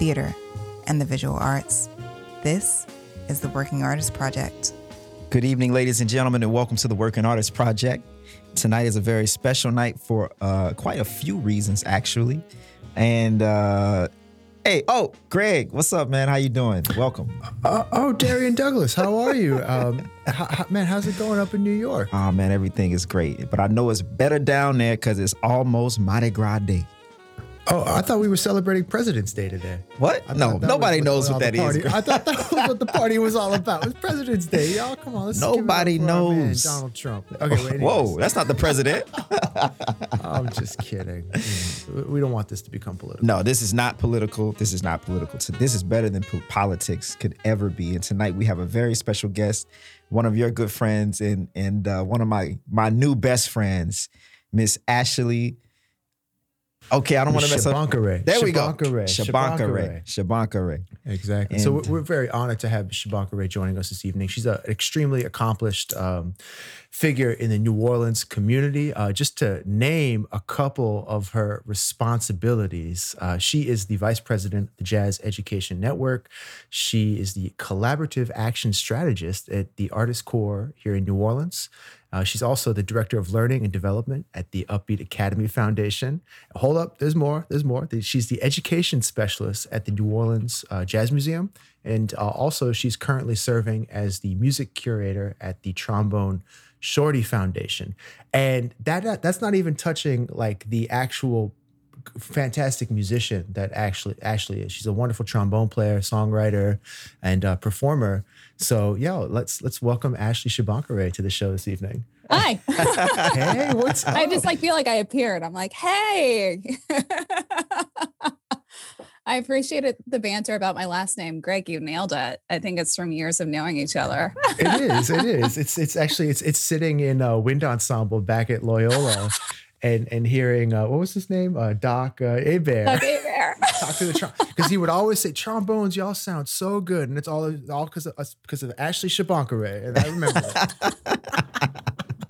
theater, and the visual arts. This is the Working Artist Project. Good evening, ladies and gentlemen, and welcome to the Working Artist Project. Tonight is a very special night for uh, quite a few reasons, actually. And uh, hey, oh, Greg, what's up, man? How you doing? Welcome. Uh, oh, Darian Douglas, how are you? Um, h- h- man, how's it going up in New York? Oh man, everything is great, but I know it's better down there because it's almost Mardi Gras Day. Oh, I thought we were celebrating President's Day today. What? I No, nobody knows what that is. I thought that was what the party was all about. It was President's Day, y'all. Come on, let's give it up Nobody our man, knows. Donald Trump. Okay, wait. Whoa, that's not the president. I'm just kidding. Mm, We don't want this to become political. No, this is not political. This is not political. So this is better than politics could ever be. And tonight we have a very special guest, one of your good friends and and uh, one of my my new best friends, Miss Ashley. Okay, I don't want to mess up. Shabankareh. There we go. Shabankareh. Shabankareh. Shabankareh. Exactly. so And- we're, we're very honored to have Shabankareh joining us this evening. She's an extremely accomplished um, figure in the New Orleans community. Uh, just to name a couple of her responsibilities, uh, she is the vice president of the Jazz Education Network. She is the collaborative action strategist at the Artist Corps here in New Orleans. Uh, she's also the director of learning and development at the Upbeat Academy Foundation. Hold up, there's more. There's more. She's the education specialist at the New Orleans uh, Jazz Museum, and uh, also she's currently serving as the music curator at the Trombone Shorty Foundation. And that that- that's not even touching like the actual fantastic musician that actually Ashley is. She's a wonderful trombone player, songwriter, and uh, performer. So, yo, let's let's welcome Ashley Shabankareh to the show this evening. Hi. Hey, what's up? I just like feel like I appeared. I'm like, hey. I appreciated the banter about my last name, Greg. You nailed it. I think it's from years of knowing each other. it is. It is. It's it's actually it's it's sitting in a wind ensemble back at Loyola, and and hearing uh, what was his name, uh, Doc uh, Hebert. okay, there. Talk to the because he would always say trombones, y'all sound so good, and it's all all because of us because of Ashley Shabankareh, and I remember.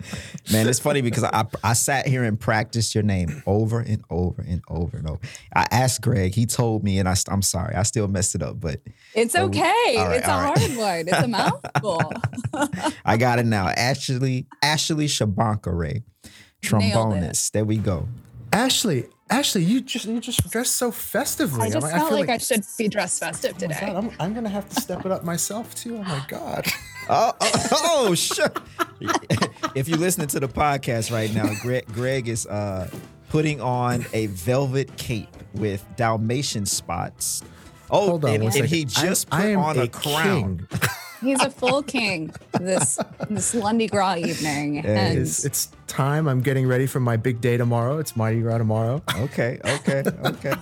Man, it's funny because I I sat here and practiced your name over and over and over and over. I asked Greg, he told me, and I, I'm sorry, I still messed it up, but It's So we- okay. it's a all right. hard one. It's a mouthful. I got it now. Ashley Ashley Shabankareh, trombonist. There we go. Ashley, Ashley, you just you just dressed so festively. I just I'm- felt feel like, I should be dressed festive Oh today. God, I'm, I'm gonna have to step it up myself too. Oh my god. Oh, oh, oh sure. If you're listening to the podcast right now, Greg, Greg is uh, putting on a velvet cape with Dalmatian spots. Oh, Hold on and, one and he just I, put I on a, crown. He's a full king this this Lundi Gras evening. Yeah, and It's, it's time. I'm getting ready for my big day tomorrow. It's Mardi Gras tomorrow. Okay, okay, okay.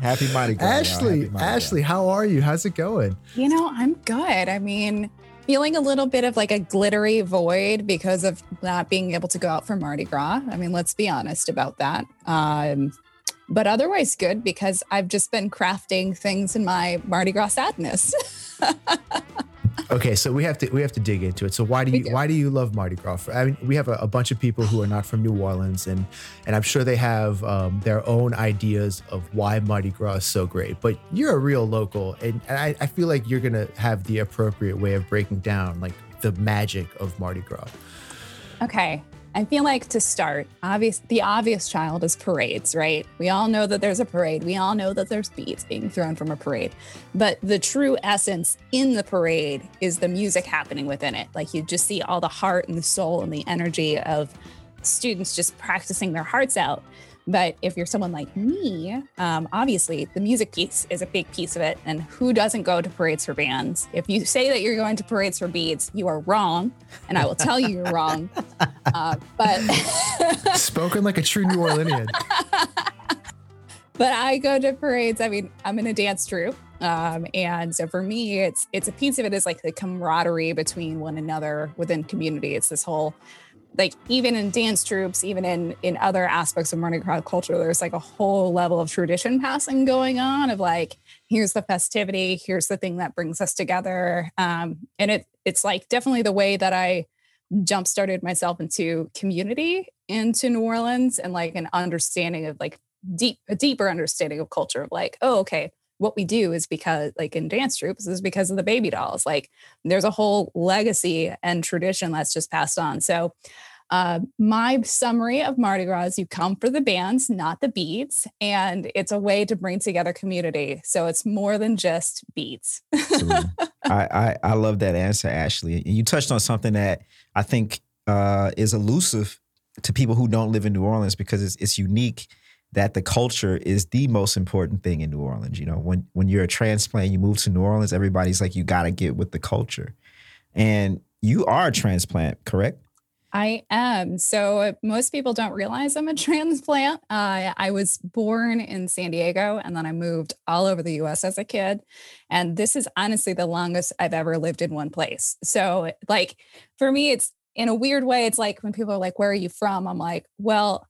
Happy Mardi Gras. y'all. Ashley, Mardi Gras. Ashley, how are you? How's it going? You know, I'm good. I mean, feeling a little bit of like a glittery void because of not being able to go out for Mardi Gras. I mean, let's be honest about that. Um, but otherwise, good because I've just been crafting things in my Mardi Gras sadness. Okay, so we have to we have to dig into it. So why do you do. why do you love Mardi Gras? I mean, we have a, a bunch of people who are not from New Orleans, and and I'm sure they have um, their own ideas of why Mardi Gras is so great. But you're a real local, and, and I, I feel like you're gonna have the appropriate way of breaking down like the magic of Mardi Gras. Okay. I feel like to start, obvious the obvious child is parades, right? We all know that there's a parade. We all know that there's beads being thrown from a parade. But the true essence in the parade is the music happening within it. Like you just see all the heart and the soul and the energy of students just practicing their hearts out. But if you're someone like me, um, obviously the music piece is a big piece of it. And who doesn't go to parades for bands? If you say that you're going to parades for beads, you are wrong. And I will tell you you're wrong. Uh, but Spoken like a true New Orleanian. but I go to parades. I mean, I'm in a dance troupe. Um, and so for me, it's it's a piece of it is like the camaraderie between one another within community. It's this whole like even in dance troupes, even in in other aspects of Mardi Gras culture, there's like a whole level of tradition passing going on of like, here's the festivity, here's the thing that brings us together. Um, and it it's like definitely the way that I jump started myself into community into New Orleans and like an understanding of like deep a deeper understanding of culture of like, oh, okay, what we do is because like in dance troupes is because of the baby dolls like there's a whole legacy and tradition that's just passed on so uh, my summary of Mardi Gras is you come for the bands, not the beats, and it's a way to bring together community. So it's more than just beats. I, I, I love that answer, Ashley. And you touched on something that I think uh, is elusive to people who don't live in New Orleans because it's, it's unique that the culture is the most important thing in New Orleans. You know, when when you're a transplant, you move to New Orleans, everybody's like, you got to get with the culture. And you are a transplant, correct? I am. So most people don't realize I'm a transplant. Uh, I was born in San Diego and then I moved all over the US as a kid. And this is honestly the longest I've ever lived in one place. So, like, for me, it's in a weird way, it's like when people are like, Where are you from? I'm like, Well,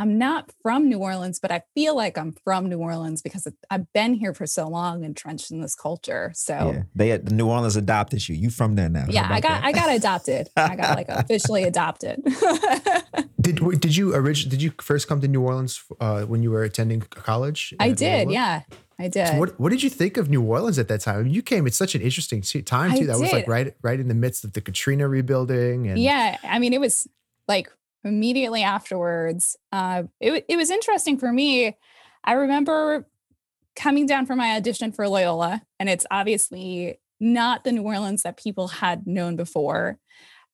I'm not from New Orleans, but I feel like I'm from New Orleans because I've been here for so long, entrenched in this culture. So yeah, they the New Orleans adopted you. You from there now? Yeah, I got that? I got adopted. I got like officially adopted. did did you originally did you first come to New Orleans uh, when you were attending college? I did. Yeah. I did. So what What did you think of New Orleans at that time? I mean, you came at such an interesting time too. I that did. was like right right in the midst of the Katrina rebuilding. And yeah, I mean, it was like immediately afterwards, uh, it, it was interesting for me. I remember coming down for my audition for Loyola, and it's obviously not the New Orleans that people had known before.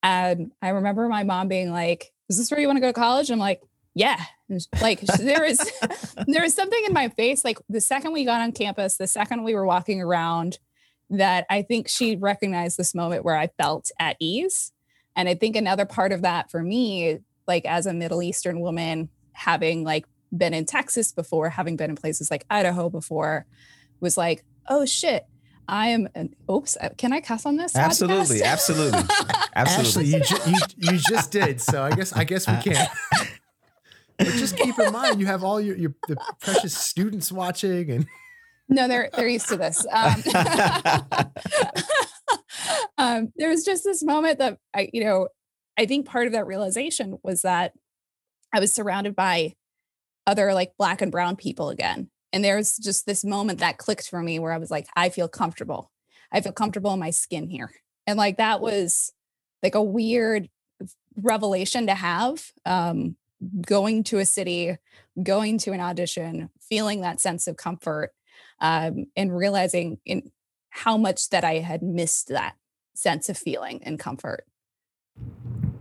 And I remember my mom being like, "Is this where you want to go to college?" I'm like, "Yeah." Like there is there was something in my face. Like the second we got on campus, the second we were walking around, that I think she recognized this moment where I felt at ease. And I think another part of that for me like as a Middle Eastern woman, having like been in Texas before, having been in places like Idaho before, was like, oh shit, I am. An, oops, uh, can I cuss on this? Absolutely, podcast? absolutely, absolutely. you, ju- you, you just did. So I guess I guess we can. but just keep in mind, you have all your, your the precious students watching, and no, they're they're used to this. Um, um, there was just this moment that I, you know, I think part of that realization was that I was surrounded by other like black and brown people again. And there's just this moment that clicked for me where I was like, I feel comfortable. I feel comfortable in my skin here. And like that was like a weird revelation to have. Um, going to a city, going to an audition, feeling that sense of comfort, um, and realizing in how much that I had missed that sense of feeling and comfort.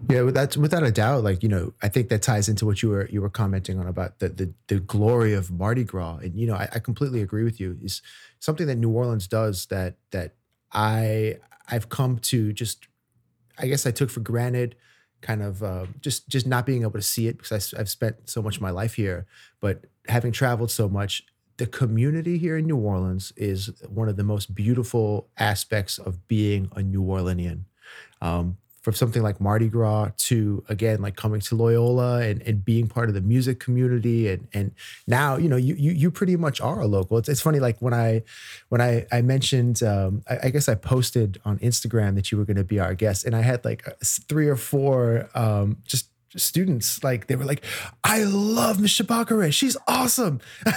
Yeah, that's without a doubt. Like you know, I think that ties into what you were you were commenting on about the the, the glory of Mardi Gras, and you know, I, I completely agree with you. Is something that New Orleans does that that I I've come to just, I guess I took for granted, kind of uh, just just not being able to see it because I, I've spent so much of my life here, but having traveled so much, the community here in New Orleans is one of the most beautiful aspects of being a New Orleanian. Um, from something like Mardi Gras to again like coming to Loyola and, and being part of the music community and and now you know you you, you pretty much are a local. It's, it's funny like when I when I I mentioned um, I, I, guess I posted on Instagram that you were going to be our guest and I had like three or four um, just students like they were like I love Miss Shabakare she's awesome.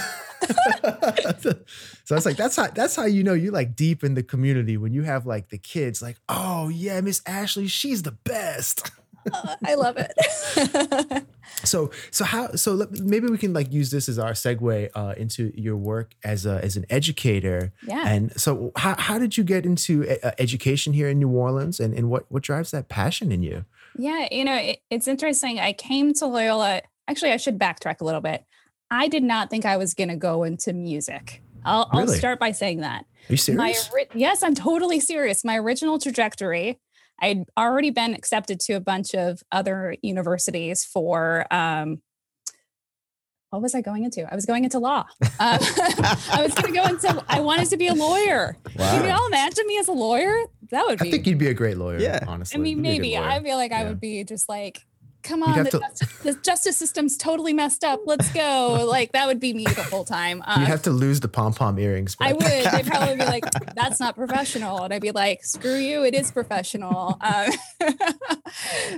so i was like that's how that's how you know you like deep in the community when you have like the kids like oh yeah Miss Ashley she's the best. uh, I love it. so so how so let, maybe we can like use this as our segue uh, into your work as a as an educator. Yeah. And so how how did you get into uh, education here in New Orleans and and what what drives that passion in you? Yeah, you know it, it's interesting. I came to Loyola. Actually, I should backtrack a little bit. I did not think I was going to go into music. I'll, really? I'll, start by saying that. Are you serious? My, yes, I'm totally serious. My original trajectory, I'd already been accepted to a bunch of other universities for um, what was I going into? I was going into law. Um, I was going to go into. I wanted to be a lawyer. Wow. Can you all imagine me as a lawyer? That would be. I think you'd be a great lawyer. Yeah. honestly. I mean, You'd be a good maybe. I feel like I would be just like, come on, the, to- justice, the justice system's totally messed up. Let's go. like that would be me the whole time. Um, You'd have to lose the pom pom earrings. but I would. They'd probably be like, "That's not professional," and I'd be like, "Screw you! It is professional." Um,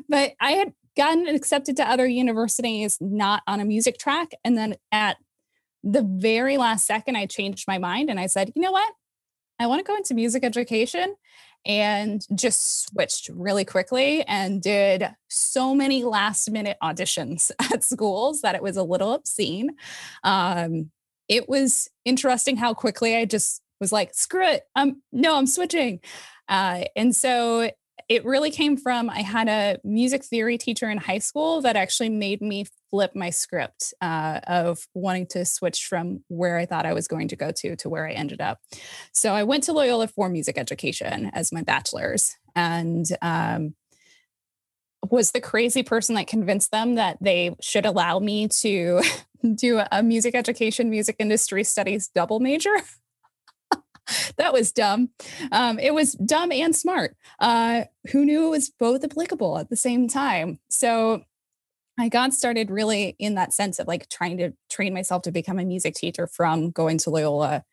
but I had gotten accepted to other universities, not on a music track, and then at the very last second, I changed my mind and I said, "You know what? I want to go into music education." And just switched really quickly and did so many last minute auditions at schools that it was a little obscene. Um, it was interesting how quickly I just was like, screw it. Um, no, I'm switching. Uh, and so it really came from I had a music theory teacher in high school that actually made me flip my script uh, of wanting to switch from where I thought I was going to go to to where I ended up. So I went to Loyola for music education as my bachelor's and um, was the crazy person that convinced them that they should allow me to do a music education, music industry studies double major. that was dumb. Um, it was dumb and smart. Uh, who knew it was both applicable at the same time? So I got started really in that sense of like trying to train myself to become a music teacher from going to Loyola.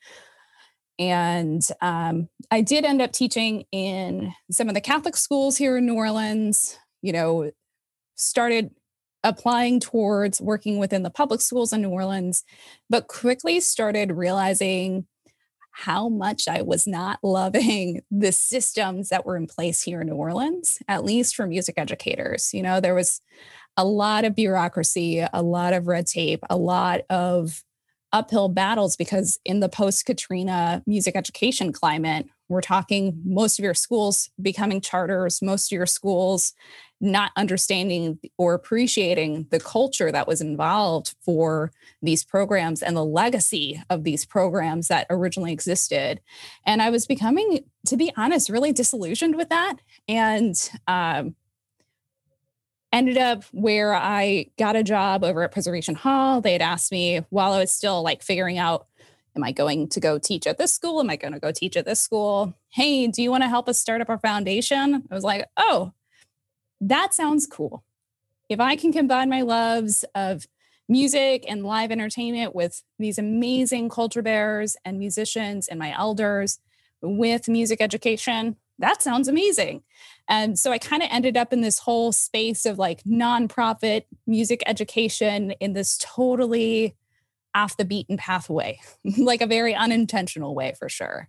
And um, I did end up teaching in some of the Catholic schools here in New Orleans, you know, started applying towards working within the public schools in New Orleans, but quickly started realizing how much I was not loving the systems that were in place here in New Orleans, at least for music educators. You know, there was a lot of bureaucracy, a lot of red tape, a lot of uphill battles because in the post Katrina music education climate, we're talking most of your schools becoming charters, most of your schools not understanding or appreciating the culture that was involved for these programs and the legacy of these programs that originally existed. And I was becoming, to be honest, really disillusioned with that. And um, ended up where I got a job over at Preservation Hall. They had asked me while I was still like figuring out, am I going to go teach at this school? Am I going to go teach at this school? Hey, do you want to help us start up our foundation? I was like, oh, that sounds cool. If I can combine my loves of music and live entertainment with these amazing culture bearers and musicians and my elders with music education, that sounds amazing. And so I kind of ended up in this whole space of like nonprofit music education in this totally off the beaten pathway, like a very unintentional way for sure.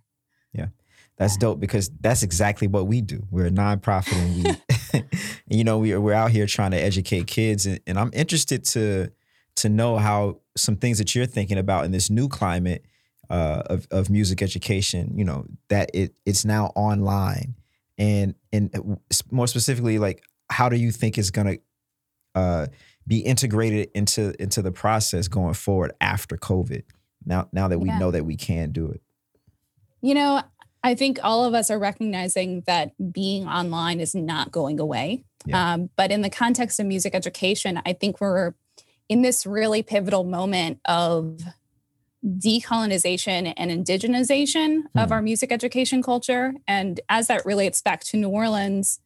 Yeah. That's dope because that's exactly what we do. We're a nonprofit and we, you know, we, we're out here trying to educate kids. And, and I'm interested to to know how some things that you're thinking about in this new climate uh, of, of music education, you know, that it it's now online. And and more specifically, like how do you think it's gonna uh, be integrated into into the process going forward after COVID? Now now that we Yeah. know that we can do it. You know, I think all of us are recognizing that being online is not going away. Yeah. Um, but in the context of music education, I think we're in this really pivotal moment of decolonization and indigenization of Hmm. our music education culture. And as that relates back to New Orleans,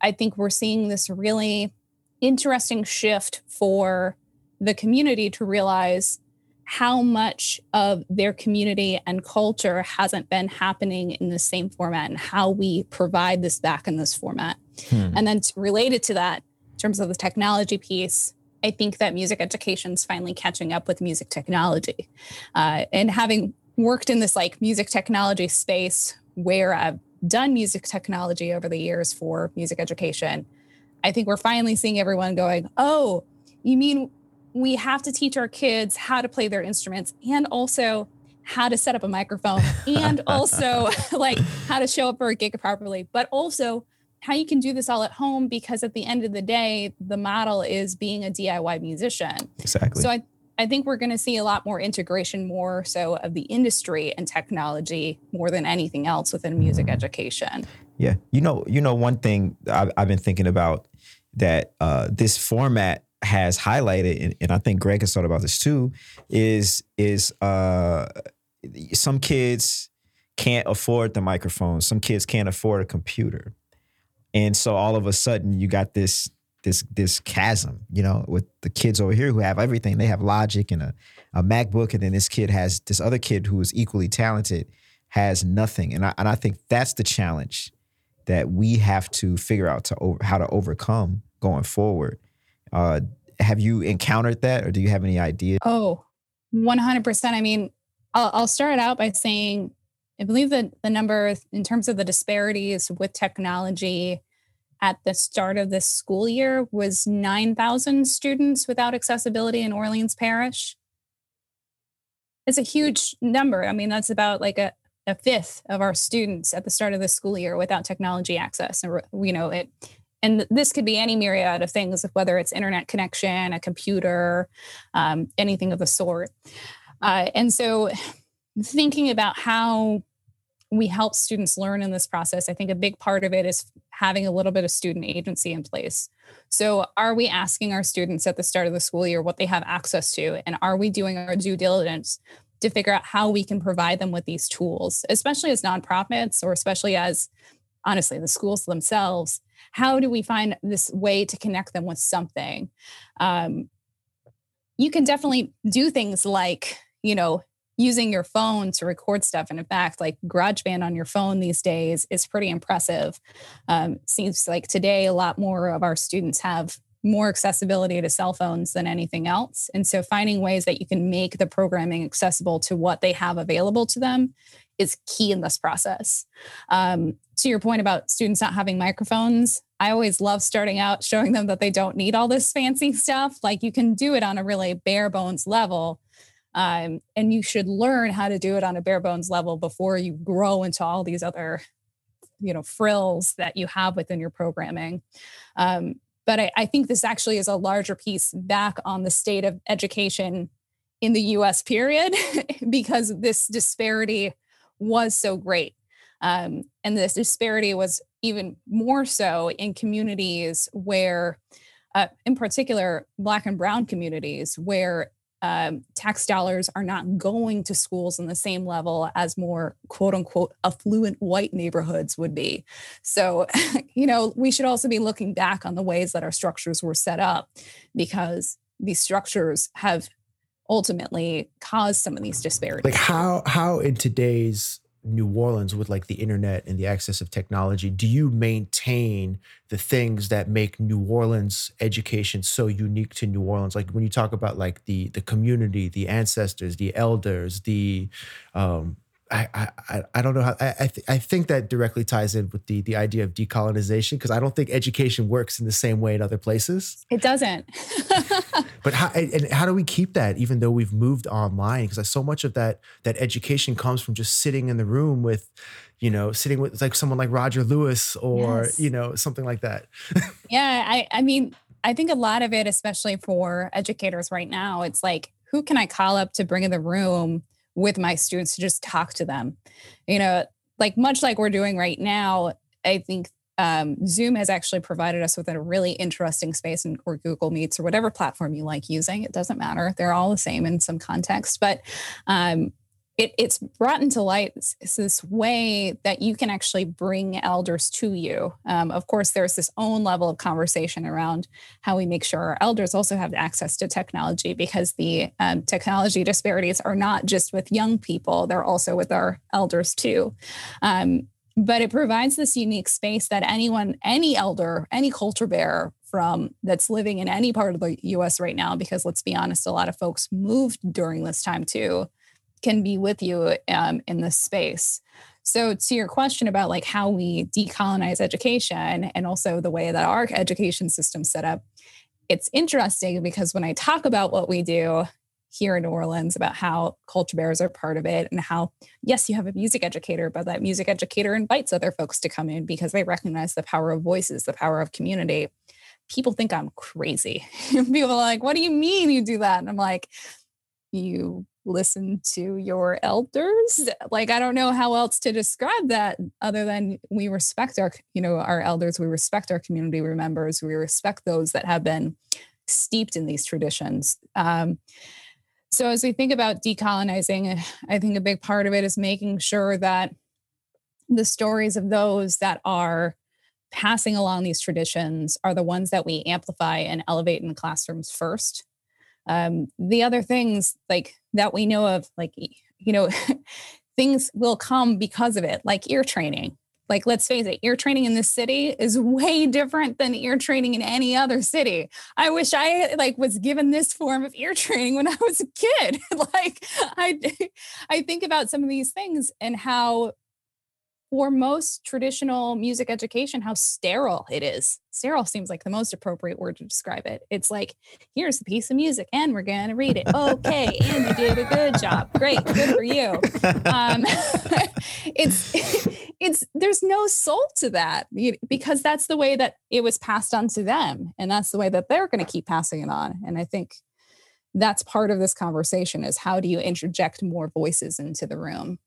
I think we're seeing this really interesting shift for the community to realize how much of their community and culture hasn't been happening in the same format and how we provide this back in this format. Hmm. And then related to that, in terms of the technology piece, I think that music education is finally catching up with music technology. Uh, and having worked in this like music technology space where I've done music technology over the years for music education, I think we're finally seeing everyone going, oh, you mean we have to teach our kids how to play their instruments and also how to set up a microphone and also like how to show up for a gig properly, but also how you can do this all at home because at the end of the day, the model is being a DIY musician. Exactly. So I, I think we're going to see a lot more integration, more so of the industry and technology more than anything else within music education. Yeah, you know, you know, one thing I've, I've been thinking about that uh, this format has highlighted, and, and I think Greg has thought about this too, is is uh, some kids can't afford the microphone. Some kids can't afford a computer, and so all of a sudden you got this this this chasm, you know, with the kids over here who have everything. They have Logic and a, a MacBook, and then this kid has this other kid who is equally talented has nothing, and I and I think that's the challenge that we have to figure out to over, how to overcome going forward. Uh, have you encountered that, or do you have any idea? Oh, 100%. I mean, I'll, I'll start out by saying I believe that the number in terms of the disparities with technology at the start of this school year was 9,000 students without accessibility in Orleans Parish. It's a huge number. I mean, that's about like a, a fifth of our students at the start of the school year without technology access. And, you know, it, and this could be any myriad of things, whether it's internet connection, a computer, um, anything of the sort. Uh, and so thinking about how we help students learn in this process, I think a big part of it is having a little bit of student agency in place. So, are we asking our students at the start of the school year what they have access to? And are we doing our due diligence to figure out how we can provide them with these tools, especially as nonprofits or especially as honestly the schools themselves? How do we find this way to connect them with something? Um, you can definitely do things like, you know, using your phone to record stuff. And in fact, like GarageBand on your phone these days is pretty impressive. Um, seems like today a lot more of our students have more accessibility to cell phones than anything else. And so finding ways that you can make the programming accessible to what they have available to them is key in this process. Um, to your point about students not having microphones, I always love starting out showing them that they don't need all this fancy stuff. Like you can do it on a really bare bones level um, and you should learn how to do it on a bare bones level before you grow into all these other, you know, frills that you have within your programming. Um, but I, I think this actually is a larger piece back on the state of education in the US, period, because this disparity was so great. Um, and this disparity was even more so in communities where, uh, in particular, Black and Brown communities, where um, tax dollars are not going to schools in the same level as more quote unquote affluent white neighborhoods would be. So, you know, we should also be looking back on the ways that our structures were set up because these structures have ultimately caused some of these disparities. Like how how in today's New Orleans with like the internet and the access of technology, do you maintain the things that make New Orleans education so unique to New Orleans? Like when you talk about like the the community, the ancestors, the elders, the um, I, I I don't know how I I, th- I think that directly ties in with the the idea of decolonization because I don't think education works in the same way in other places. It doesn't. but how and how do we keep that even though we've moved online? Because so much of that that education comes from just sitting in the room with, you know, sitting with like someone like Roger Lewis or yes. you know something like that. yeah, I I mean I think a lot of it, especially for educators right now, it's like who can I call up to bring in the room with my students to just talk to them. You know, like much like we're doing right now, I think um, Zoom has actually provided us with a really interesting space in, or Google Meets or whatever platform you like using. It doesn't matter. They're all the same in some context. But um, it, it's brought into light it's this way that you can actually bring elders to you. Um, of course, there's this own level of conversation around how we make sure our elders also have access to technology because the um, technology disparities are not just with young people, they're also with our elders too. Um, but it provides this unique space that anyone, any elder, any culture bearer from that's living in any part of the US right now, because let's be honest, a lot of folks moved during this time too can be with you um, in this space. So to your question about like how we decolonize education and also the way that our education system set up, it's interesting because when I talk about what we do here in New Orleans about how culture bears are part of it and how yes, you have a music educator, but that music educator invites other folks to come in because they recognize the power of voices, the power of community. People think I'm crazy. People are like, what do you mean you do that? And I'm like, you listen to your elders like i don't know how else to describe that other than we respect our you know our elders we respect our community members we respect those that have been steeped in these traditions. Um, so as we think about decolonizing, I think a big part of it is making sure that the stories of those that are passing along these traditions are the ones that we amplify and elevate in the classrooms first. Um, the other things like that we know of, like you know, things will come because of it, like ear training. Like, let's face it, ear training in this city is way different than ear training in any other city. I wish I like was given this form of ear training when I was a kid. like, I, I think about some of these things and how for most traditional music education how sterile it is. Sterile seems like the most appropriate word to describe it. It's like, here's a piece of music and we're going to read it. Okay. and you did a good job. Great. Good for you. Um, it's, it's, there's no soul to that because that's the way that it was passed on to them. And that's the way that they're going to keep passing it on. And I think that's part of this conversation is how do you interject more voices into the room?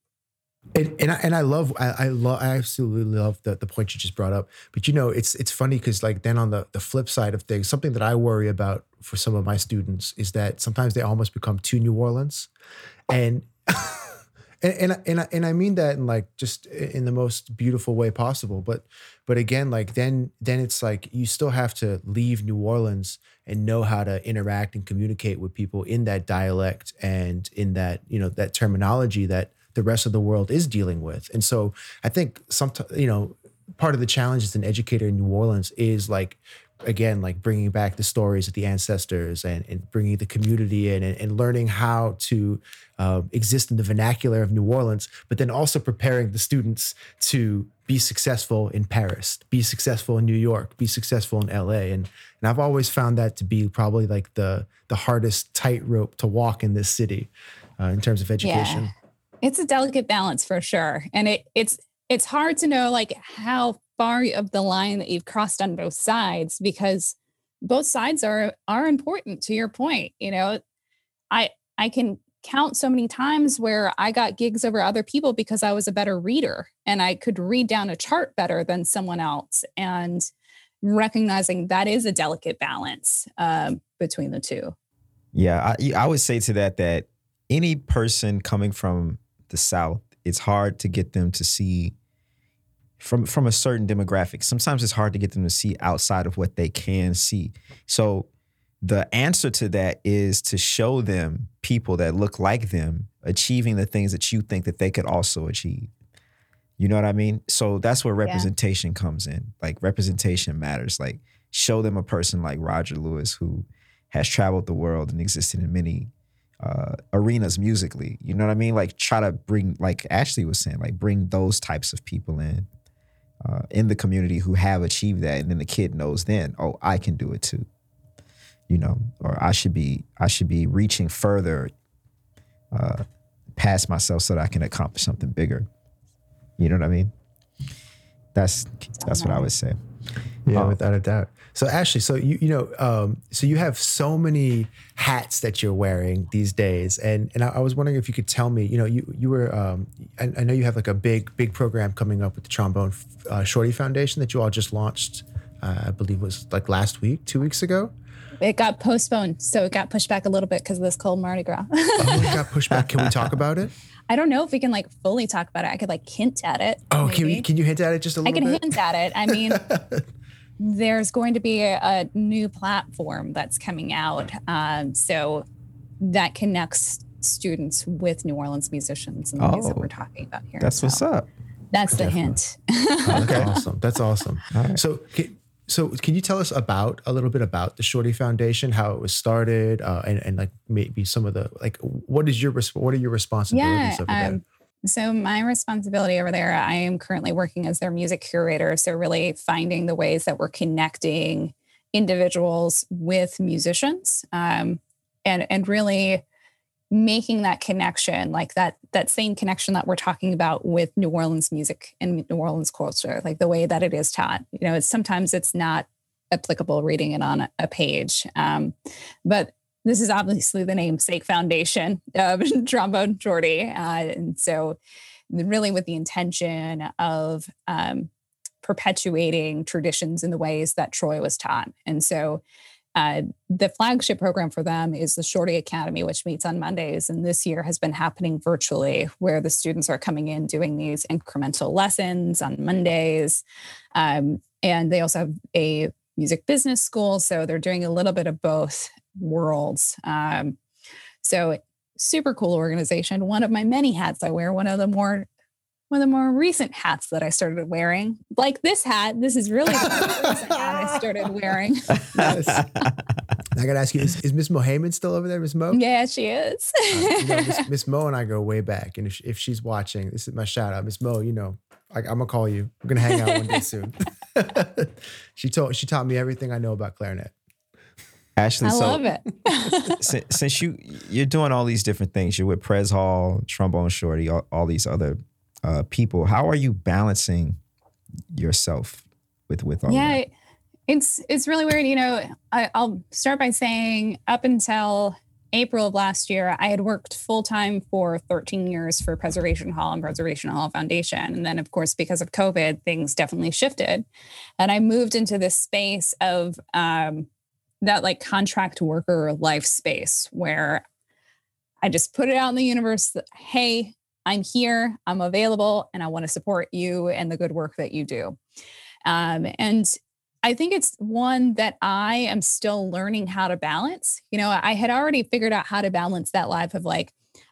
And and I, and I love I, I love I absolutely love the the point you just brought up. But you know, it's it's funny because like then on the the flip side of things, something that I worry about for some of my students is that sometimes they almost become too New Orleans, and. and and and I, and I mean that in like just in the most beautiful way possible but but again like then then it's like you still have to leave New Orleans and know how to interact and communicate with people in that dialect and in that you know that terminology that the rest of the world is dealing with. And so I think sometimes, you know, part of the challenge as an educator in New Orleans is like, again, like bringing back the stories of the ancestors and, and bringing the community in and, and learning how to uh, exist in the vernacular of New Orleans, but then also preparing the students to be successful in Paris, be successful in New York, be successful in LA. And, and I've always found that to be probably like the, the hardest tightrope to walk in this city uh, in terms of education. Yeah. It's a delicate balance for sure. And it it's it's hard to know like how far of the line that you've crossed on both sides because both sides are are important to your point. You know, I I can count so many times where I got gigs over other people because I was a better reader and I could read down a chart better than someone else. And recognizing that is a delicate balance um, between the two. Yeah, I, I would say to that that any person coming from the South, it's hard to get them to see from from a certain demographic. Sometimes it's hard to get them to see outside of what they can see. So the answer to that is to show them people that look like them achieving the things that you think that they could also achieve. You know what I mean? So that's where representation yeah. comes in. Like representation matters. Like show them a person like Roger Lewis who has traveled the world and existed in many uh, arenas musically. You know what I mean? Like try to bring, like Ashley was saying, like bring those types of people in uh, in the community who have achieved that, and then the kid knows then, oh, I can do it too. You know, or I should be, I should be reaching further uh, past myself so that I can accomplish something bigger. You know what I mean? That's that's what I would say. Yeah, um, without a doubt. So Ashley, so you you know, um, so you have so many hats that you're wearing these days, and and I, I was wondering if you could tell me, you know, you you were, um, I, I, know you have like a big big program coming up with the Trombone uh, Shorty Foundation that you all just launched, uh, I believe it was like last week, two weeks ago. It got postponed, so it got pushed back a little bit because of this cold Mardi Gras. oh, it got pushed back. Can we talk about it? I don't know if we can like fully talk about it. I could like hint at it. Oh, maybe. can we, can you hint at it just a little bit? I can bit? hint at it. I mean, there's going to be a, a new platform that's coming out. Um, so that connects students with New Orleans musicians and the oh, that we're talking about here. That's so what's up. That's the hint. oh, that's awesome. That's awesome. Right. So, can, so can you tell us about a little bit about the Shorty Foundation, how it was started, uh, and, and like maybe some of the like what is your what are your responsibilities yeah, over um, there? So, my responsibility over there, I am currently working as their music curator. So, really finding the ways that we're connecting individuals with musicians um, and, and really making that connection like that that same connection that we're talking about with new orleans music and new orleans culture like the way that it is taught you know it's sometimes it's not applicable reading it on a, page um, but this is obviously the namesake foundation of Trombone Shorty. Uh, and so, really, with the intention of um, perpetuating traditions in the ways that Troy was taught. And so, uh, the flagship program for them is the Shorty Academy, which meets on Mondays. And this year has been happening virtually, where the students are coming in doing these incremental lessons on Mondays. Um, and they also have a music business school. So they're doing a little bit of both worlds. Um, so super cool organization. One of my many hats I wear, one of the more one of the more recent hats that I started wearing. Like this hat, this is really the recent hat I started wearing. Yes. I gotta ask you, is, is Miss Mohamed still over there, Miss Mo? Yeah, she is. Uh, you know, Miss, Miss Mo and I go way back, and if, if she's watching, this is my shout out, Miss Mo. You know, I, I'm gonna call you. We're gonna hang out one day soon. she told she taught me everything I know about clarinet. Ashley, I so love it. since, since you you're doing all these different things, you're with Prez Hall, Trombone Shorty, all, all these other uh, people. How are you balancing yourself with with all that? yeah, that? it's it's really weird. You know, I, I'll start by saying up until April of last year, I had worked full time for 13 years for Preservation Hall and Preservation Hall Foundation. And then, of course, because of COVID, things definitely shifted. And I moved into this space of um, that like contract worker life space where I just put it out in the universe that, hey, I'm here, I'm available, and I want to support you and the good work that you do. Um, and I think it's one that I am still learning how to balance. You know, I had already figured out how to balance that life of like,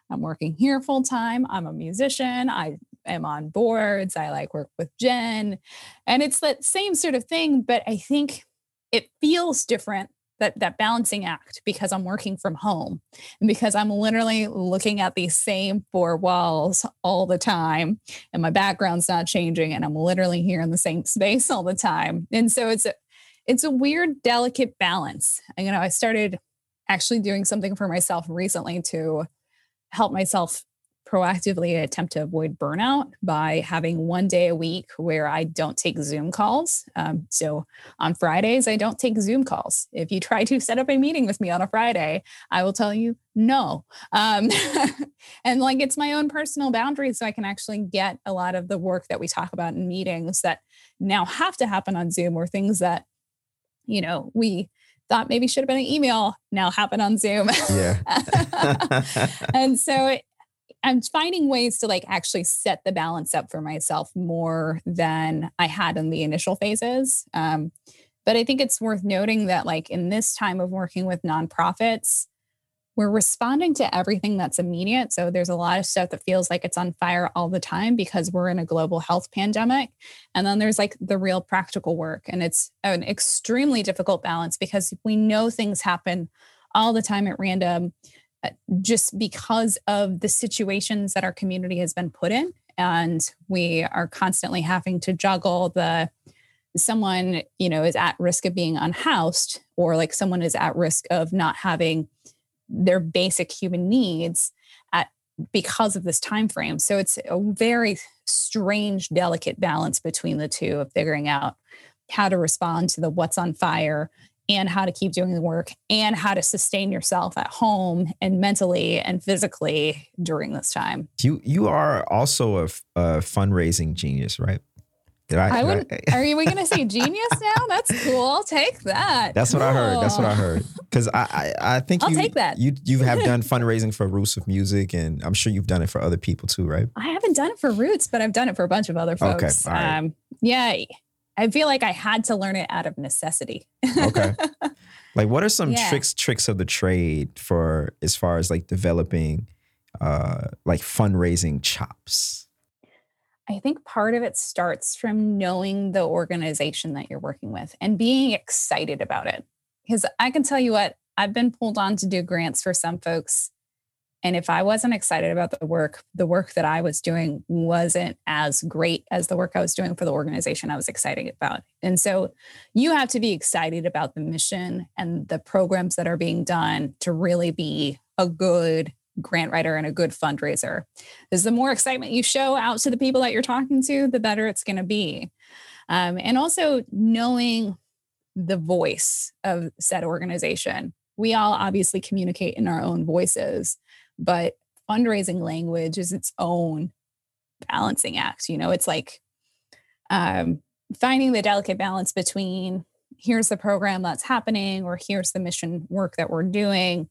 I'm working here full time, I'm a musician, I am on boards, I like work with JEN. And it's that same sort of thing, but I think it feels different that that balancing act because I'm working from home and because I'm literally looking at these same four walls all the time and my background's not changing and I'm literally here in the same space all the time. And so it's a it's a weird delicate balance. And, you know, I started actually doing something for myself recently to help myself proactively attempt to avoid burnout by having one day a week where I don't take Zoom calls. Um, so on Fridays, I don't take Zoom calls. If you try to set up a meeting with me on a Friday, I will tell you no. Um, and like it's my own personal boundaries, so I can actually get a lot of the work that we talk about in meetings that now have to happen on Zoom or things that, you know, we thought maybe should have been an email now happen on Zoom. Yeah. and so I'm finding ways to like actually set the balance up for myself more than I had in the initial phases. Um, but I think it's worth noting that, like, in this time of working with nonprofits, we're responding to everything that's immediate. So there's a lot of stuff that feels like it's on fire all the time because we're in a global health pandemic. And then there's like the real practical work. And it's an extremely difficult balance because we know things happen all the time at random Uh, just because of the situations that our community has been put in. And we are constantly having to juggle the someone, you know, is at risk of being unhoused or like someone is at risk of not having their basic human needs at because of this time frame. So it's a very strange, delicate balance between the two of figuring out how to respond to the what's on fire and how to keep doing the work and how to sustain yourself at home and mentally and physically during this time. You you are also a fundraising genius, right? Did I, did would. Are we going to say genius now? That's cool. I'll take that. That's what I heard. That's what I heard. Because I, I I think I'll you take that. you you have done fundraising for Roots of Music, and I'm sure you've done it for other people too, right? I haven't done it for Roots, but I've done it for a bunch of other Okay, folks. right. Um, yeah, I feel like I had to learn it out of necessity. Okay. like, what are some Yeah. tricks tricks of the trade for as far as like developing, uh, like fundraising chops? I think part of it starts from knowing the organization that you're working with and being excited about it. Because I can tell you what, I've been pulled on to do grants for some folks. And if I wasn't excited about the work, the work that I was doing wasn't as great as the work I was doing for the organization I was excited about. And so you have to be excited about the mission and the programs that are being done to really be a good grant writer and a good fundraiser. Because the more excitement you show out to the people that you're talking to, the better it's going to be. Um, and also knowing the voice of said organization. We all obviously communicate in our own voices, but fundraising language is its own balancing act. You know, it's like um, finding the delicate balance between here's the program that's happening or here's the mission work that we're doing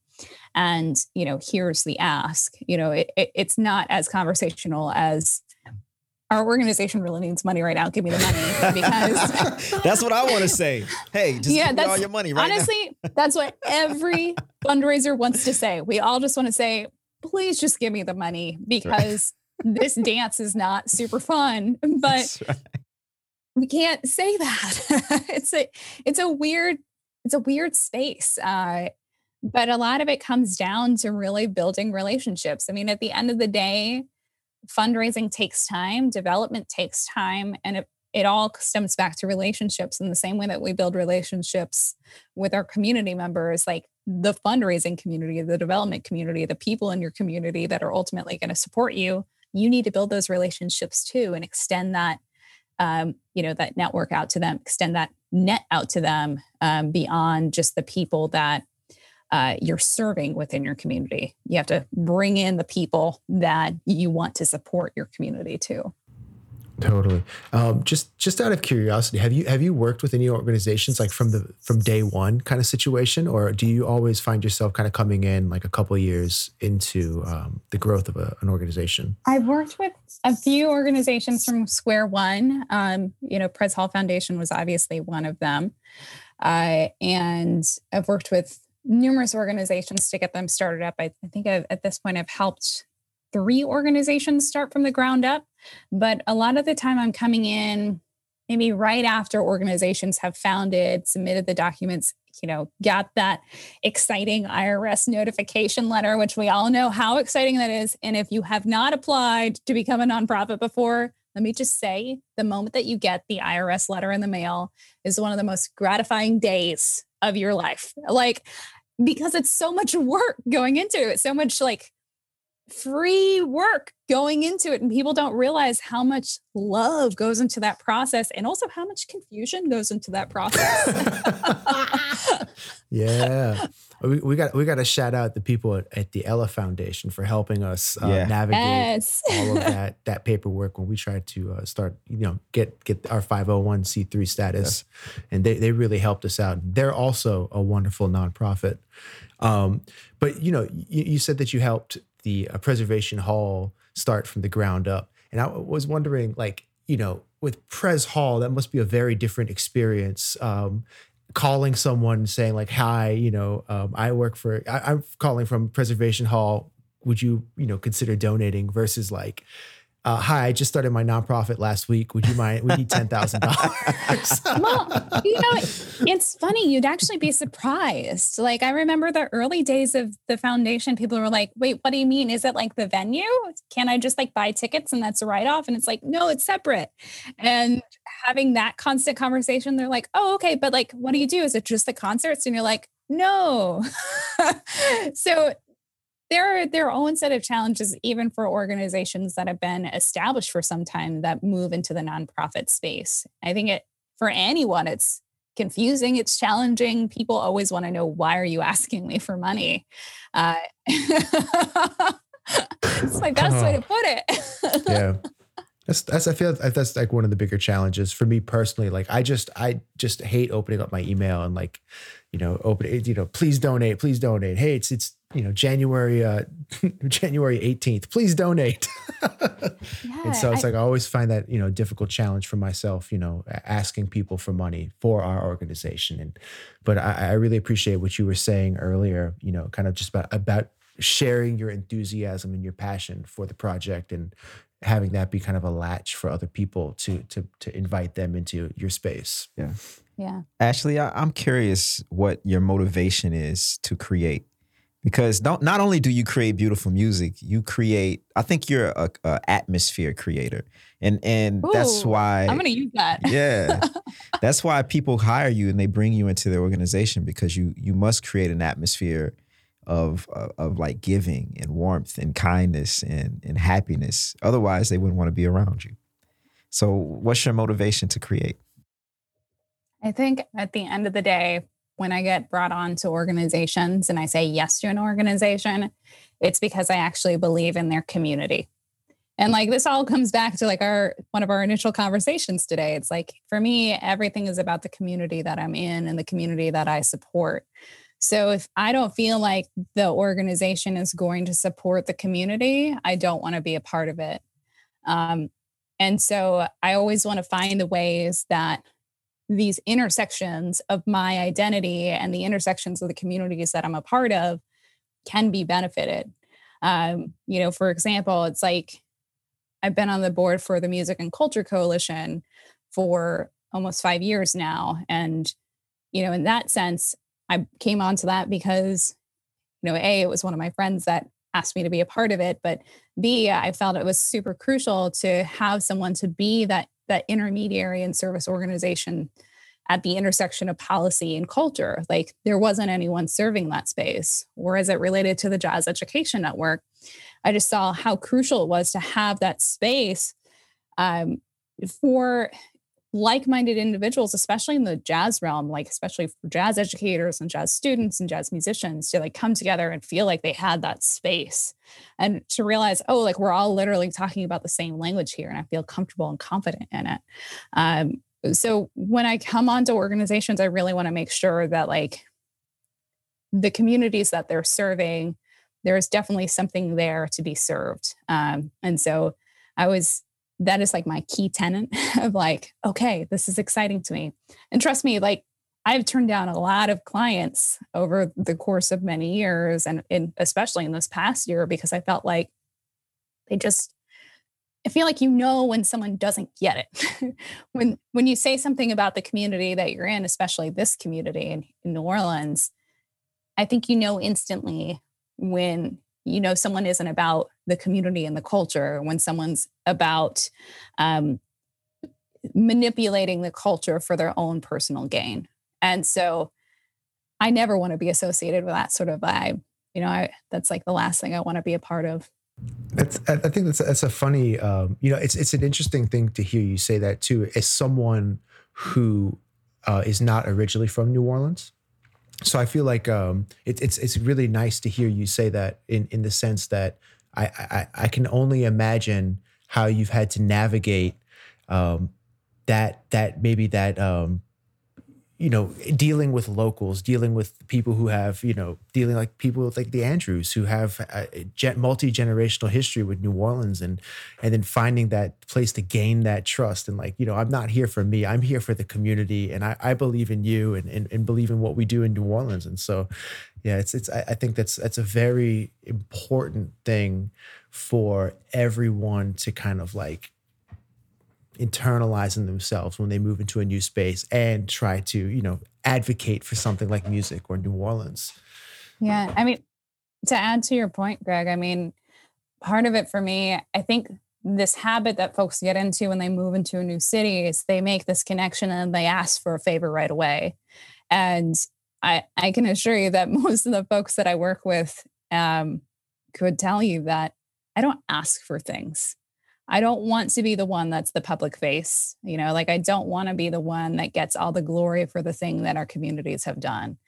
and you know here's the ask you know? It, it, it's not as conversational as our organization really needs money right now give me the money because that's what i want to say. Hey just yeah, give me all your money right honestly that's what every fundraiser wants to say. We all just want to say please just give me the money because right. this dance is not super fun but right. we can't say that it's a it's a weird it's a weird space uh, but a lot of it comes down to really building relationships. I mean, at the end of the day, fundraising takes time, development takes time, and it, it all stems back to relationships in the same way that we build relationships with our community members, like the fundraising community, the development community, the people in your community that are ultimately going to support you. You need to build those relationships too and extend that um, you know that network out to them extend that net out to them um, beyond just the people that uh, you're serving within your community. You have to bring in the people that you want to support your community too. Totally. Um, just just out of curiosity, have you have you worked with any organizations like from the from day one kind of situation, or do you always find yourself kind of coming in like a couple years into um, the growth of a, an organization? I've worked with a few organizations from square one. Um, you know, Pres Hall Foundation was obviously one of them, uh, and I've worked with numerous organizations to get them started up. I, I think I've, at this point I've helped three organizations start from the ground up, but a lot of the time I'm coming in maybe right after organizations have founded, submitted the documents, you know, got that exciting IRS notification letter, which we all know how exciting that is. And if you have not applied to become a nonprofit before, let me just say the moment that you get the IRS letter in the mail is one of the most gratifying days of your life. Like, because it's so much work going into it, so much like free work going into it. And people don't realize how much love goes into that process and also how much confusion goes into that process. yeah. We, we got we got to shout out the people at, at the Ella Foundation for helping us uh, yeah. navigate yes. all of that that paperwork when we tried to uh, start you know get get our 501c3 status yeah. and they, they really helped us out. They're also a wonderful nonprofit. Um, but you know you, you said that you helped the uh, Preservation Hall start from the ground up. And I was wondering, like, you know, with Pres Hall, that must be a very different experience. Um, calling someone saying like, "Hi, you know, um, I work for. I, I'm calling from Preservation Hall. Would you, you know, consider donating?" Versus like, uh, hi, I just started my nonprofit last week. Would you mind? We need ten thousand dollars. well, you know, it's funny. You'd actually be surprised. Like I remember the early days of the foundation. People were like, "Wait, what do you mean? Is it like the venue? Can I just like buy tickets and that's a write off?" And it's like, no, it's separate. And having that constant conversation, they're like, "Oh, okay, but like, what do you do? Is it just the concerts?" And you're like, no. so there are their own set of challenges even for organizations that have been established for some time that move into the nonprofit space. I think it for anyone it's confusing it's challenging. People always want to know why are you asking me for money? Uh, it's my best way to put it. Yeah that's that's I feel like that's like one of the bigger challenges for me personally. Like I just I just hate opening up my email and like, you know, open it, you know, please donate, please donate. Hey, it's it's you know January uh January 18th. Please donate. yeah, and so it's I, like I always find that, you know, difficult challenge for myself, you know, asking people for money for our organization. And but I, I really appreciate what you were saying earlier, you know, kind of just about about sharing your enthusiasm and your passion for the project and having that be kind of a latch for other people to to to invite them into your space. Yeah. Yeah. Ashley, I, am curious what your motivation is to create. Because not, not only do you create beautiful music, you create. I think you're a, a atmosphere creator, and and Ooh, that's why I'm going to use that. yeah, that's why people hire you and they bring you into their organization because you you must create an atmosphere of, of, like giving and warmth and kindness and and happiness. Otherwise, they wouldn't want to be around you. So, what's your motivation to create? I think at the end of the day, when I get brought on to organizations and I say yes to an organization, it's because I actually believe in their community. and like this all comes back to like our one of our initial conversations today it's like for me everything is about the community that i'm in and the community that i support so if i don't feel like the organization is going to support the community i don't want to be a part of it um, and so i always want to find the ways that these intersections of my identity and the intersections of the communities that i'm a part of can be benefited um, you know for example it's like I've been on the board for the Music and Culture Coalition for almost five years now. And, you know, in that sense, I came onto that because, you know, A, it was one of my friends that asked me to be a part of it. But B, I felt it was super crucial to have someone to be that that intermediary and service organization at the intersection of policy and culture. Like there wasn't anyone serving that space. Whereas it related to the Jazz Education Network, I just saw how crucial it was to have that space um, for like-minded individuals especially in the jazz realm like especially for jazz educators and jazz students and jazz musicians to like come together and feel like they had that space and to realize oh like we're all literally talking about the same language here and i feel comfortable and confident in it um, so when i come onto organizations i really want to make sure that like the communities that they're serving there is definitely something there to be served. Um, and so I was, that is like my key tenant of like, okay, this is exciting to me. And trust me, like I've turned down a lot of clients over the course of many years and in, especially in this past year because I felt like they just I feel like you know when someone doesn't get it. when when you say something about the community that you're in, especially this community in, in New Orleans, I think you know instantly when you know someone isn't about the community and the culture when someone's about um, manipulating the culture for their own personal gain. And so i never want to be associated with that sort of vibe. You know I, that's like the last thing i want to be a part of. That's i think that's that's a funny um, you know it's it's an interesting thing to hear you say that too as someone who uh, is not originally from new orleans. So I feel like um, it, it's it's really nice to hear you say that in in the sense that I I, I can only imagine how you've had to navigate um, that that maybe that um, you know, dealing with locals, dealing with people who have, you know, dealing like people like the Andrews who have a multi generational history with New Orleans, and and then finding that place to gain that trust, and like, you know, I'm not here for me, I'm here for the community, and I, I believe in you, and, and and believe in what we do in New Orleans, and so, yeah, it's it's I think that's that's a very important thing for everyone to kind of like internalizing themselves when they move into a new space and try to, you know, advocate for something like music or New Orleans. Yeah. I mean, to add to your point, Greg, I mean, part of it for me, I think this habit that folks get into when they move into a new city is they make this connection and they ask for a favor right away. And I, I can assure you that most of the folks that I work with um, could tell you that I don't ask for things. I don't want to be the one that's the public face. You know, like I don't want to be the one that gets all the glory for the thing that our communities have done.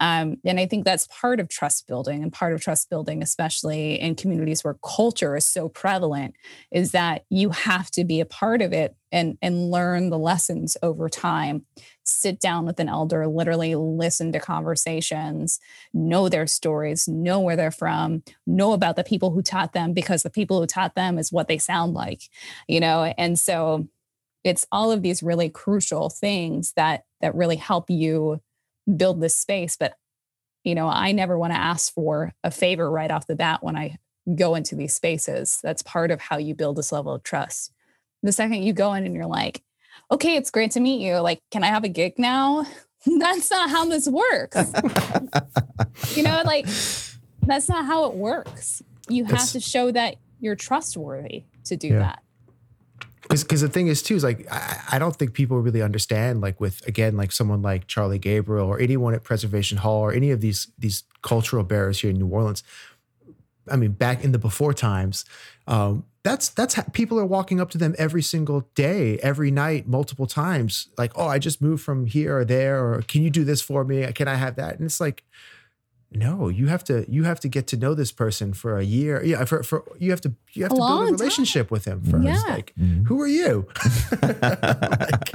Um, and I think that's part of trust building and part of trust building, especially in communities where culture is so prevalent, is that you have to be a part of it and, and learn the lessons over time. Sit down with an elder, literally listen to conversations, know their stories, know where they're from, know about the people who taught them, because the people who taught them is what they sound like, you know? And so it's all of these really crucial things that that really help you build this space but you know i never want to ask for a favor right off the bat when i go into these spaces. That's part of how you build this level of trust. The second you go in and you're like okay it's great to meet you. Like can i have a gig now? That's not how this works. You know like that's not how it works. You have to show that you're trustworthy to do yeah. that because because the thing is too is like I, I, don't think people really understand like with again like someone like Charlie Gabriel or anyone at Preservation Hall or any of these these cultural bearers here in New Orleans. I mean, back in the before times, um, that's that's how people are walking up to them every single day, every night, multiple times. Like, oh, I just moved from here or there, or can you do this for me? Can I have that? And it's like, no, you have to you have to get to know this person for a year. Yeah, for, for you have to you have A to build a relationship with him first. Yeah. Like, Mhm. who are you? Like,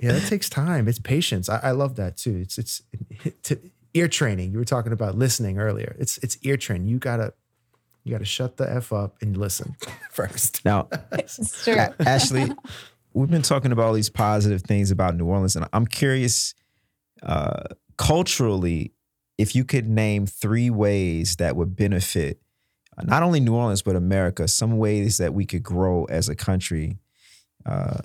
yeah, that takes time. It's patience. I, I love that too. It's it's to, ear training. You were talking about listening earlier. It's it's ear training. You gotta you gotta shut the f up and listen first. Now, It's. A- Ashley, we've been talking about all these positive things about New Orleans, and I'm curious, uh, culturally, if you could name three ways that would benefit uh, not only New Orleans but America, some ways that we could grow as a country uh,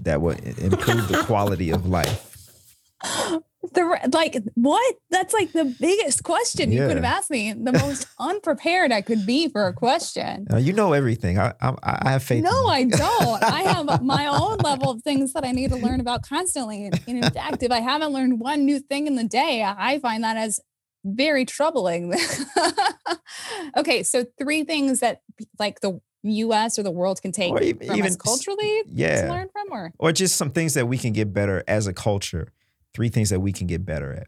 that would improve the quality of life. The like what? That's like the biggest question you could have asked me. The most unprepared I could be for a question. Uh, you know everything. I, I, I have faith. No. I don't. I have my own level of things that I need to learn about constantly. And, and in fact, if I haven't learned one new thing in the day, I find that as very troubling. okay, so three things that like the US or the world can take Or from even us culturally yeah. to learn from or or just some things that we can get better as a culture. Three things that we can get better at.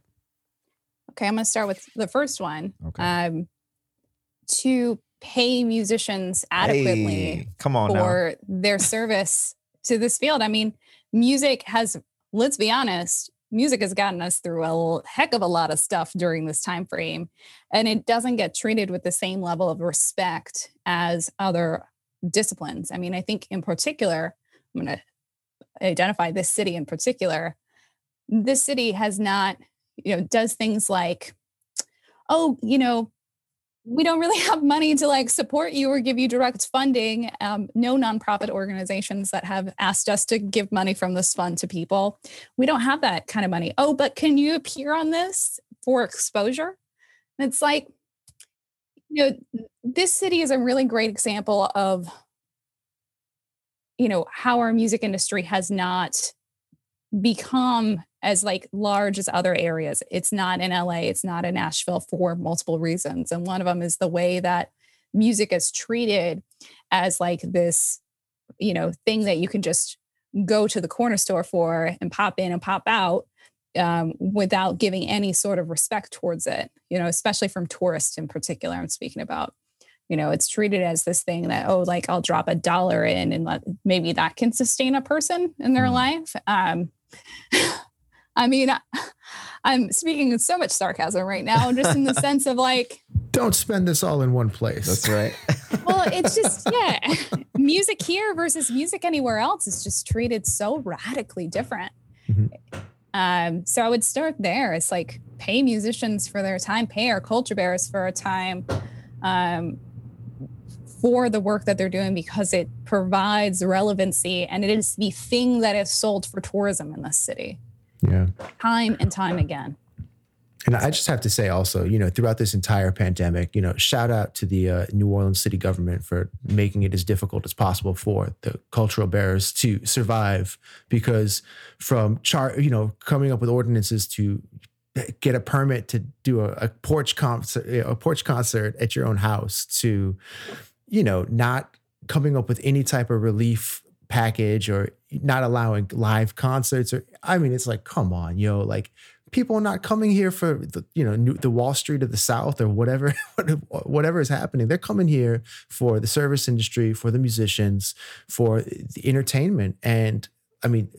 okay, I'm gonna start with the first one. Okay. Um to pay musicians adequately Hey, come on now. for their service to this field. I mean, music has, let's be honest, music has gotten us through a heck of a lot of stuff during this time frame, and it doesn't get treated with the same level of respect as other disciplines. I mean, I think in particular, I'm going to identify this city in particular. This city has not, you know, does things like, oh, you know, we don't really have money to like support you or give you direct funding. Um, no nonprofit organizations that have asked us to give money from this fund to people. We don't have that kind of money. Oh, but can you appear on this for exposure? And it's like, you know, this city is a really great example of, you know, how our music industry has not become as like large as other areas. It's not in LA, it's not in Nashville for multiple reasons. And one of them is the way that music is treated as like this, you know, thing that you can just go to the corner store for and pop in and pop out um, without giving any sort of respect towards it, you know, especially from tourists in particular. I'm speaking about, you know, it's treated as this thing that, oh, like I'll drop a dollar in and let, maybe that can sustain a person in their Mm. life. Um, I mean, I- I'm speaking with so much sarcasm right now, just in the sense of like, Don't spend this all in one place. That's right. well, it's just, yeah, music here versus music anywhere else is just treated so radically different. Mhm. Um, so I would start there. It's like pay musicians for their time, pay our culture bearers for our time, um, for the work that they're doing because it provides relevancy and it is the thing that is sold for tourism in this city, Yeah. time and time again. And I just have to say also, you know, throughout this entire pandemic, you know, shout out to the uh, New Orleans city government for making it as difficult as possible for the cultural bearers to survive because from char, you know, coming up with ordinances to get a permit to do a, a porch concert, a porch concert at your own house to, you know, not coming up with any type of relief package or not allowing live concerts or I mean, it's like, come on, yo, like people are not coming here for the you know new, the Wall Street of the South or whatever whatever is happening. They're coming here for the service industry, for the musicians, for the entertainment. And I mean,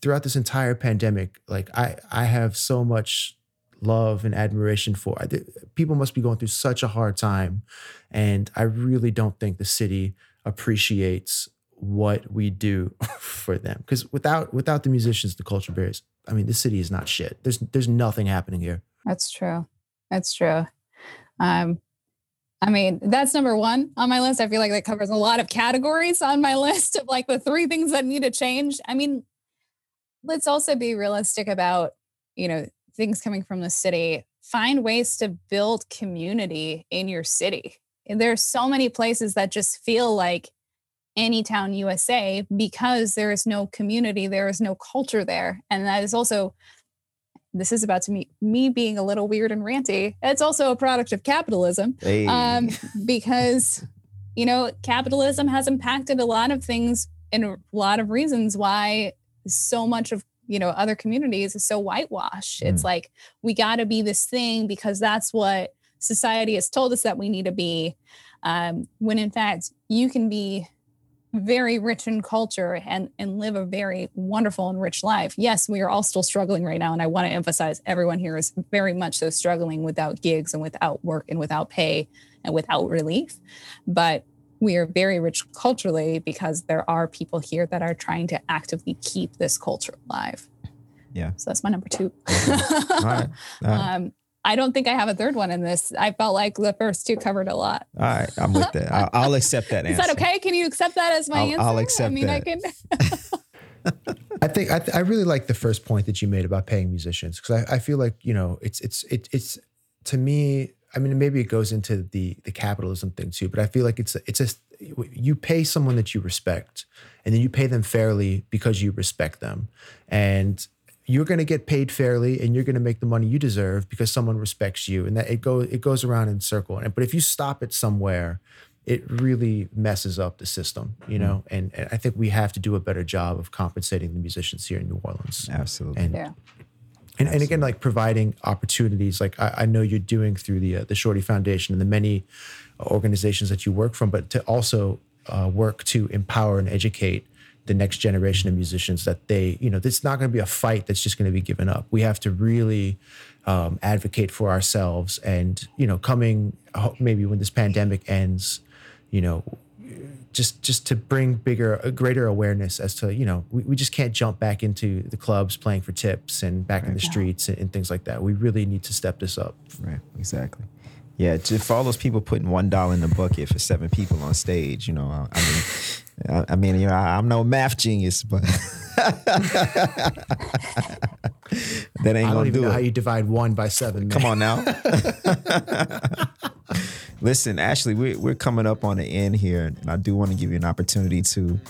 throughout this entire pandemic, like I I have so much love and admiration for. I thi- People must be going through such a hard time, and I really don't think the city appreciates what we do for them because without without the musicians the culture bears i mean this city is not shit there's there's nothing happening here That's true. That's true. Um, I mean, that's number one on my list. I feel like that covers a lot of categories on my list of like the three things that need to change. I mean, let's also be realistic about, you know, things coming from the city. Find ways to build community in your city. And there's so many places that just feel like any town USA because there is no community, there is no culture there. And that is also this is about to me me being a little weird and ranty. It's also a product of capitalism Hey. um, because you know capitalism has impacted a lot of things and a lot of reasons why so much of you know other communities is so whitewashed. It's like we got to be this thing because that's what society has told us that we need to be um, when in fact you can be very rich in culture and and live a very wonderful and rich life. Yes we are all still struggling right now and i want to emphasize everyone here is very much so struggling without gigs and without work and without pay and without relief. But we are very rich culturally because there are people here that are trying to actively keep this culture alive. Yeah. So that's my number two. All right. All right. um, I don't think I have a third one in this. I felt like the first two covered a lot. All right. I'm with that. I'll, I'll accept that Is answer. Is that okay? Can you accept that as my I'll- answer? I'll accept. I accept mean, I that. can. I think I, th- I really like the first point that you made about paying musicians because I, I feel like you know it's it's it, it's to me. I mean, maybe it goes into the the capitalism thing too, but I feel like it's a, it's a you pay someone that you respect, and then you pay them fairly because you respect them, and you're going to get paid fairly, and you're going to make the money you deserve because someone respects you, and that it goes it goes around in circle. And but if you stop it somewhere, it really messes up the system, you mm-hmm. know. And, and I think we have to do a better job of compensating the musicians here in New Orleans. Absolutely. And, Yeah. And and again, like providing opportunities, like I, I know you're doing through the uh, the Shorty Foundation and the many organizations that you work from, but to also uh, work to empower and educate the next generation of musicians that they, you know, it's not going to be a fight that's just going to be given up. We have to really um, advocate for ourselves, and you know, coming maybe when this pandemic ends, you know, just just to bring bigger a greater awareness as to you know we, we just can't jump back into the clubs playing for tips and back in the streets and, and things like that we really need to step this up Right. Exactly. Yeah. Just for all those people putting one dollar in the bucket for seven people on stage, you know, I, I mean, I, I mean, you know, I, I'm no math genius, but that ain't gonna do know it. how you divide one by seven man. Come on now. Listen, Ashley, we're, we're coming up on the end here, and I do want to give you an opportunity to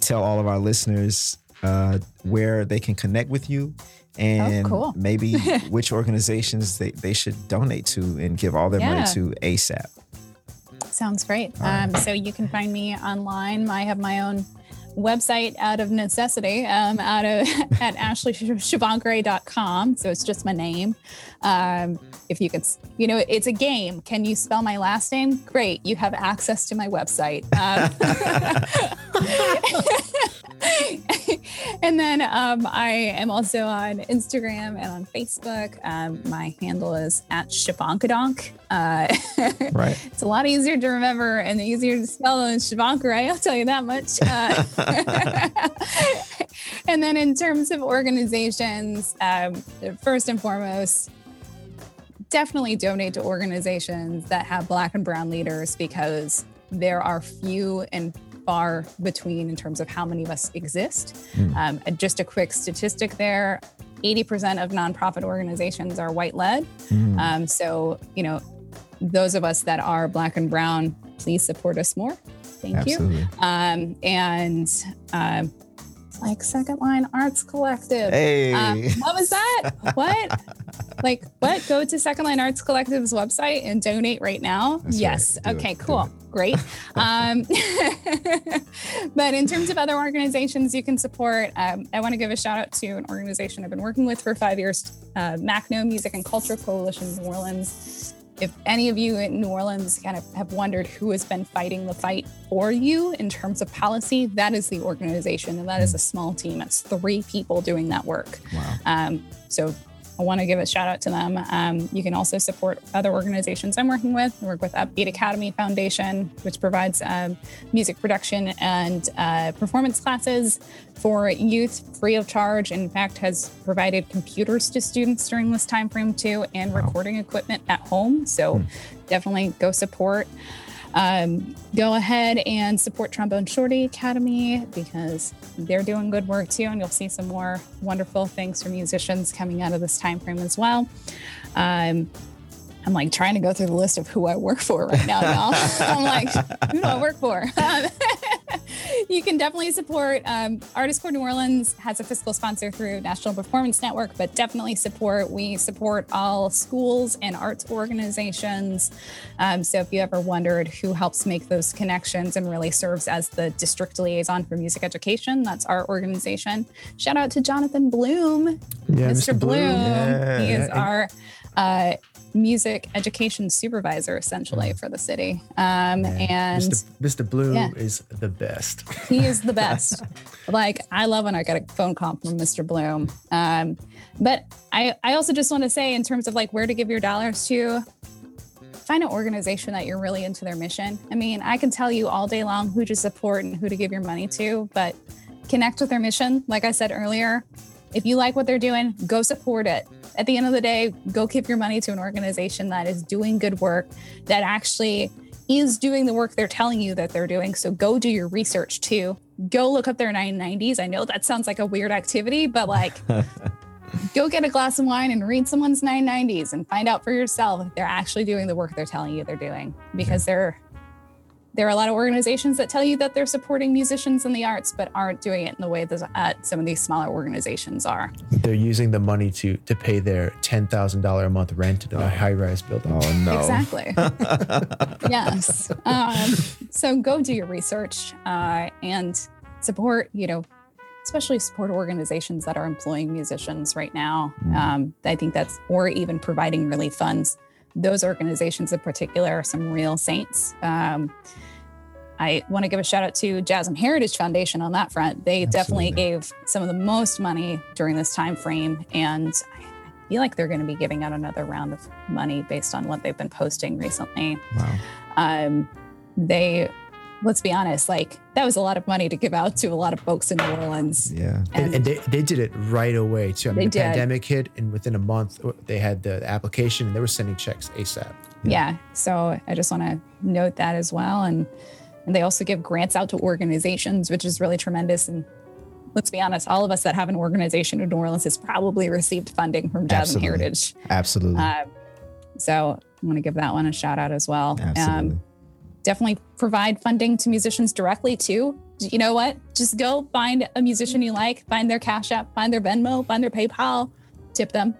tell all of our listeners uh, where they can connect with you and cool. maybe which organizations they, they should donate to and give all their money to ASAP. Sounds great. Um, so you can find me online. I have my own website out of necessity um, out of at ashleyshabankareh.com. So it's just my name. Um, if you could, you know, it's a game. Can you spell my last name? Great. You have access to my website. Um, and then um, I am also on Instagram and on Facebook. Um, my handle is at Shabankadonk. Uh, Right. it's a lot easier to remember and easier to spell than Shabankareh, I'll tell you that much. Uh, and then in terms of organizations, um, first and foremost, definitely donate to organizations that have Black and Brown leaders because there are few and far between in terms of how many of us exist. Um, and just a quick statistic there 80% of nonprofit organizations are white led. Um, so, you know, those of us that are Black and Brown, please support us more. Thank you um, and um, like Second Line Arts Collective. Hey. Um, what was that? what? Like what? Go to Second Line Arts Collective's website and donate right now. That's yes. right. Okay. it. Cool. Great. Um, but in terms of other organizations you can support, um, I want to give a shout out to an organization I've been working with for five years, uh, MaCCNO Music and Culture Coalition New Orleans. If any of you in New Orleans kind of have wondered who has been fighting the fight for you in terms of policy, that is the organization, and that is a small team. It's three people doing that work. Wow. Um, so I want to give a shout out to them. Um, you can also support other organizations I'm working with. I work with Upbeat Academy Foundation, which provides um, music production and uh, performance classes for youth free of charge. In fact, has provided computers to students during this time frame too, and recording equipment at home. So definitely go support. Um, go ahead and support Trombone Shorty Academy because they're doing good work too, and you'll see some more wonderful things for musicians coming out of this time frame as well. Um, I'm like trying to go through the list of who I work for right now, y'all. I'm like, who do I work for? Um, you can definitely support um, Artist Corps New Orleans has a fiscal sponsor through National Performance Network, but definitely support. We support all schools and arts organizations. Um, so if you ever wondered who helps make those connections and really serves as the district liaison for music education, that's our organization. Shout out to Jonathan Bloom, Yeah, Mr. Mr. Bloom. Yeah. He is Yeah. our uh, music education supervisor essentially for the city. Um, and Mr. Mr. Bloom Yeah. is the best. he is the best. like I love when I get a phone call from Mr. Bloom. Um, but I, I also just want to say in terms of like where to give your dollars to, find an organization that you're really into their mission. I mean, I can tell you all day long who to support and who to give your money to, but connect with their mission. Like I said earlier, if you like what they're doing, go support it. At the end of the day, go give your money to an organization that is doing good work, that actually is doing the work they're telling you that they're doing. So go do your research too. Go look up their 990s. I know that sounds like a weird activity, but like go get a glass of wine and read someone's 990s and find out for yourself if they're actually doing the work they're telling you they're doing because there there are a lot of organizations that tell you that they're supporting musicians in the arts but aren't doing it in the way that uh, some of these smaller organizations are. They're using the money to to pay their ten thousand dollar a month rent in a high rise building. Oh no. exactly. Yes. Um, so go do your research uh, and support you know especially support organizations that are employing musicians right now. Um, i think that's or even providing relief funds those organizations in particular are some real saints um, I want to give a shout out to Jazz and Heritage Foundation on that front. They definitely gave some of the most money during this time frame, and I feel like they're going to be giving out another round of money based on what they've been posting recently. Wow. Um, they, let's be honest, like that was a lot of money to give out to a lot of folks in New Orleans. Yeah. And, and they, they did it right away too. I They mean, the did. pandemic hit, and within a month they had the application, and they were sending checks ASAP. Yeah. So I just want to note that as well. And, and they also give grants out to organizations, which is really tremendous. And let's be honest, all of us that have an organization in New Orleans has probably received funding from Jazz and Absolutely. Heritage. Absolutely. Uh, so I want to give that one a shout out as well. Absolutely. Definitely provide funding to musicians directly too. You know what? Just go find a musician you like, find their Cash App, find their Venmo, find their PayPal, tip them.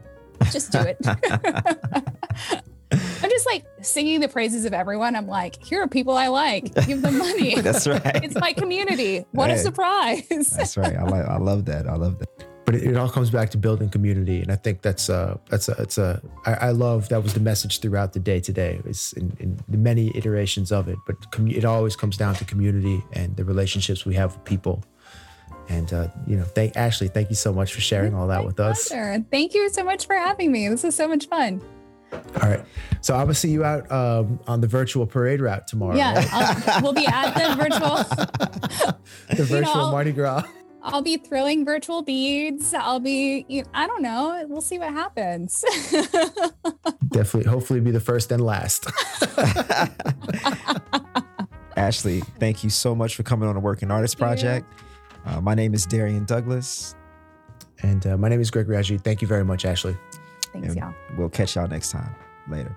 Just do it. I'm just like singing the praises of everyone. I'm like, here are people I like. Give them money. That's right. it's my community. What a surprise. That's right. I like. I love that. I love that. But it, it all comes back to building community, and I think that's uh that's a it's a I, I love that was the message throughout the day today. It's in, in the many iterations of it, but commu- it always comes down to community and the relationships we have with people. And uh, you know, thank Ashley, thank you so much for sharing all that with us. Pleasure. Thank you so much for having me. This is so much fun. All right, so I'm gonna see you out um, on the virtual parade route tomorrow. Yeah, right? We'll be at the virtual the virtual know, Mardi Gras. I'll be throwing virtual beads. I'll be, you- I don't know. We'll see what happens. Definitely, hopefully, be the first and last. Ashley, thank you so much for coming on the Working Artist Project. Uh, my name is Darian Douglas, and uh, my name is Gregory Agid. Thank you very much, Ashley. Thanks, and y'all. we'll catch y'all next time. Later.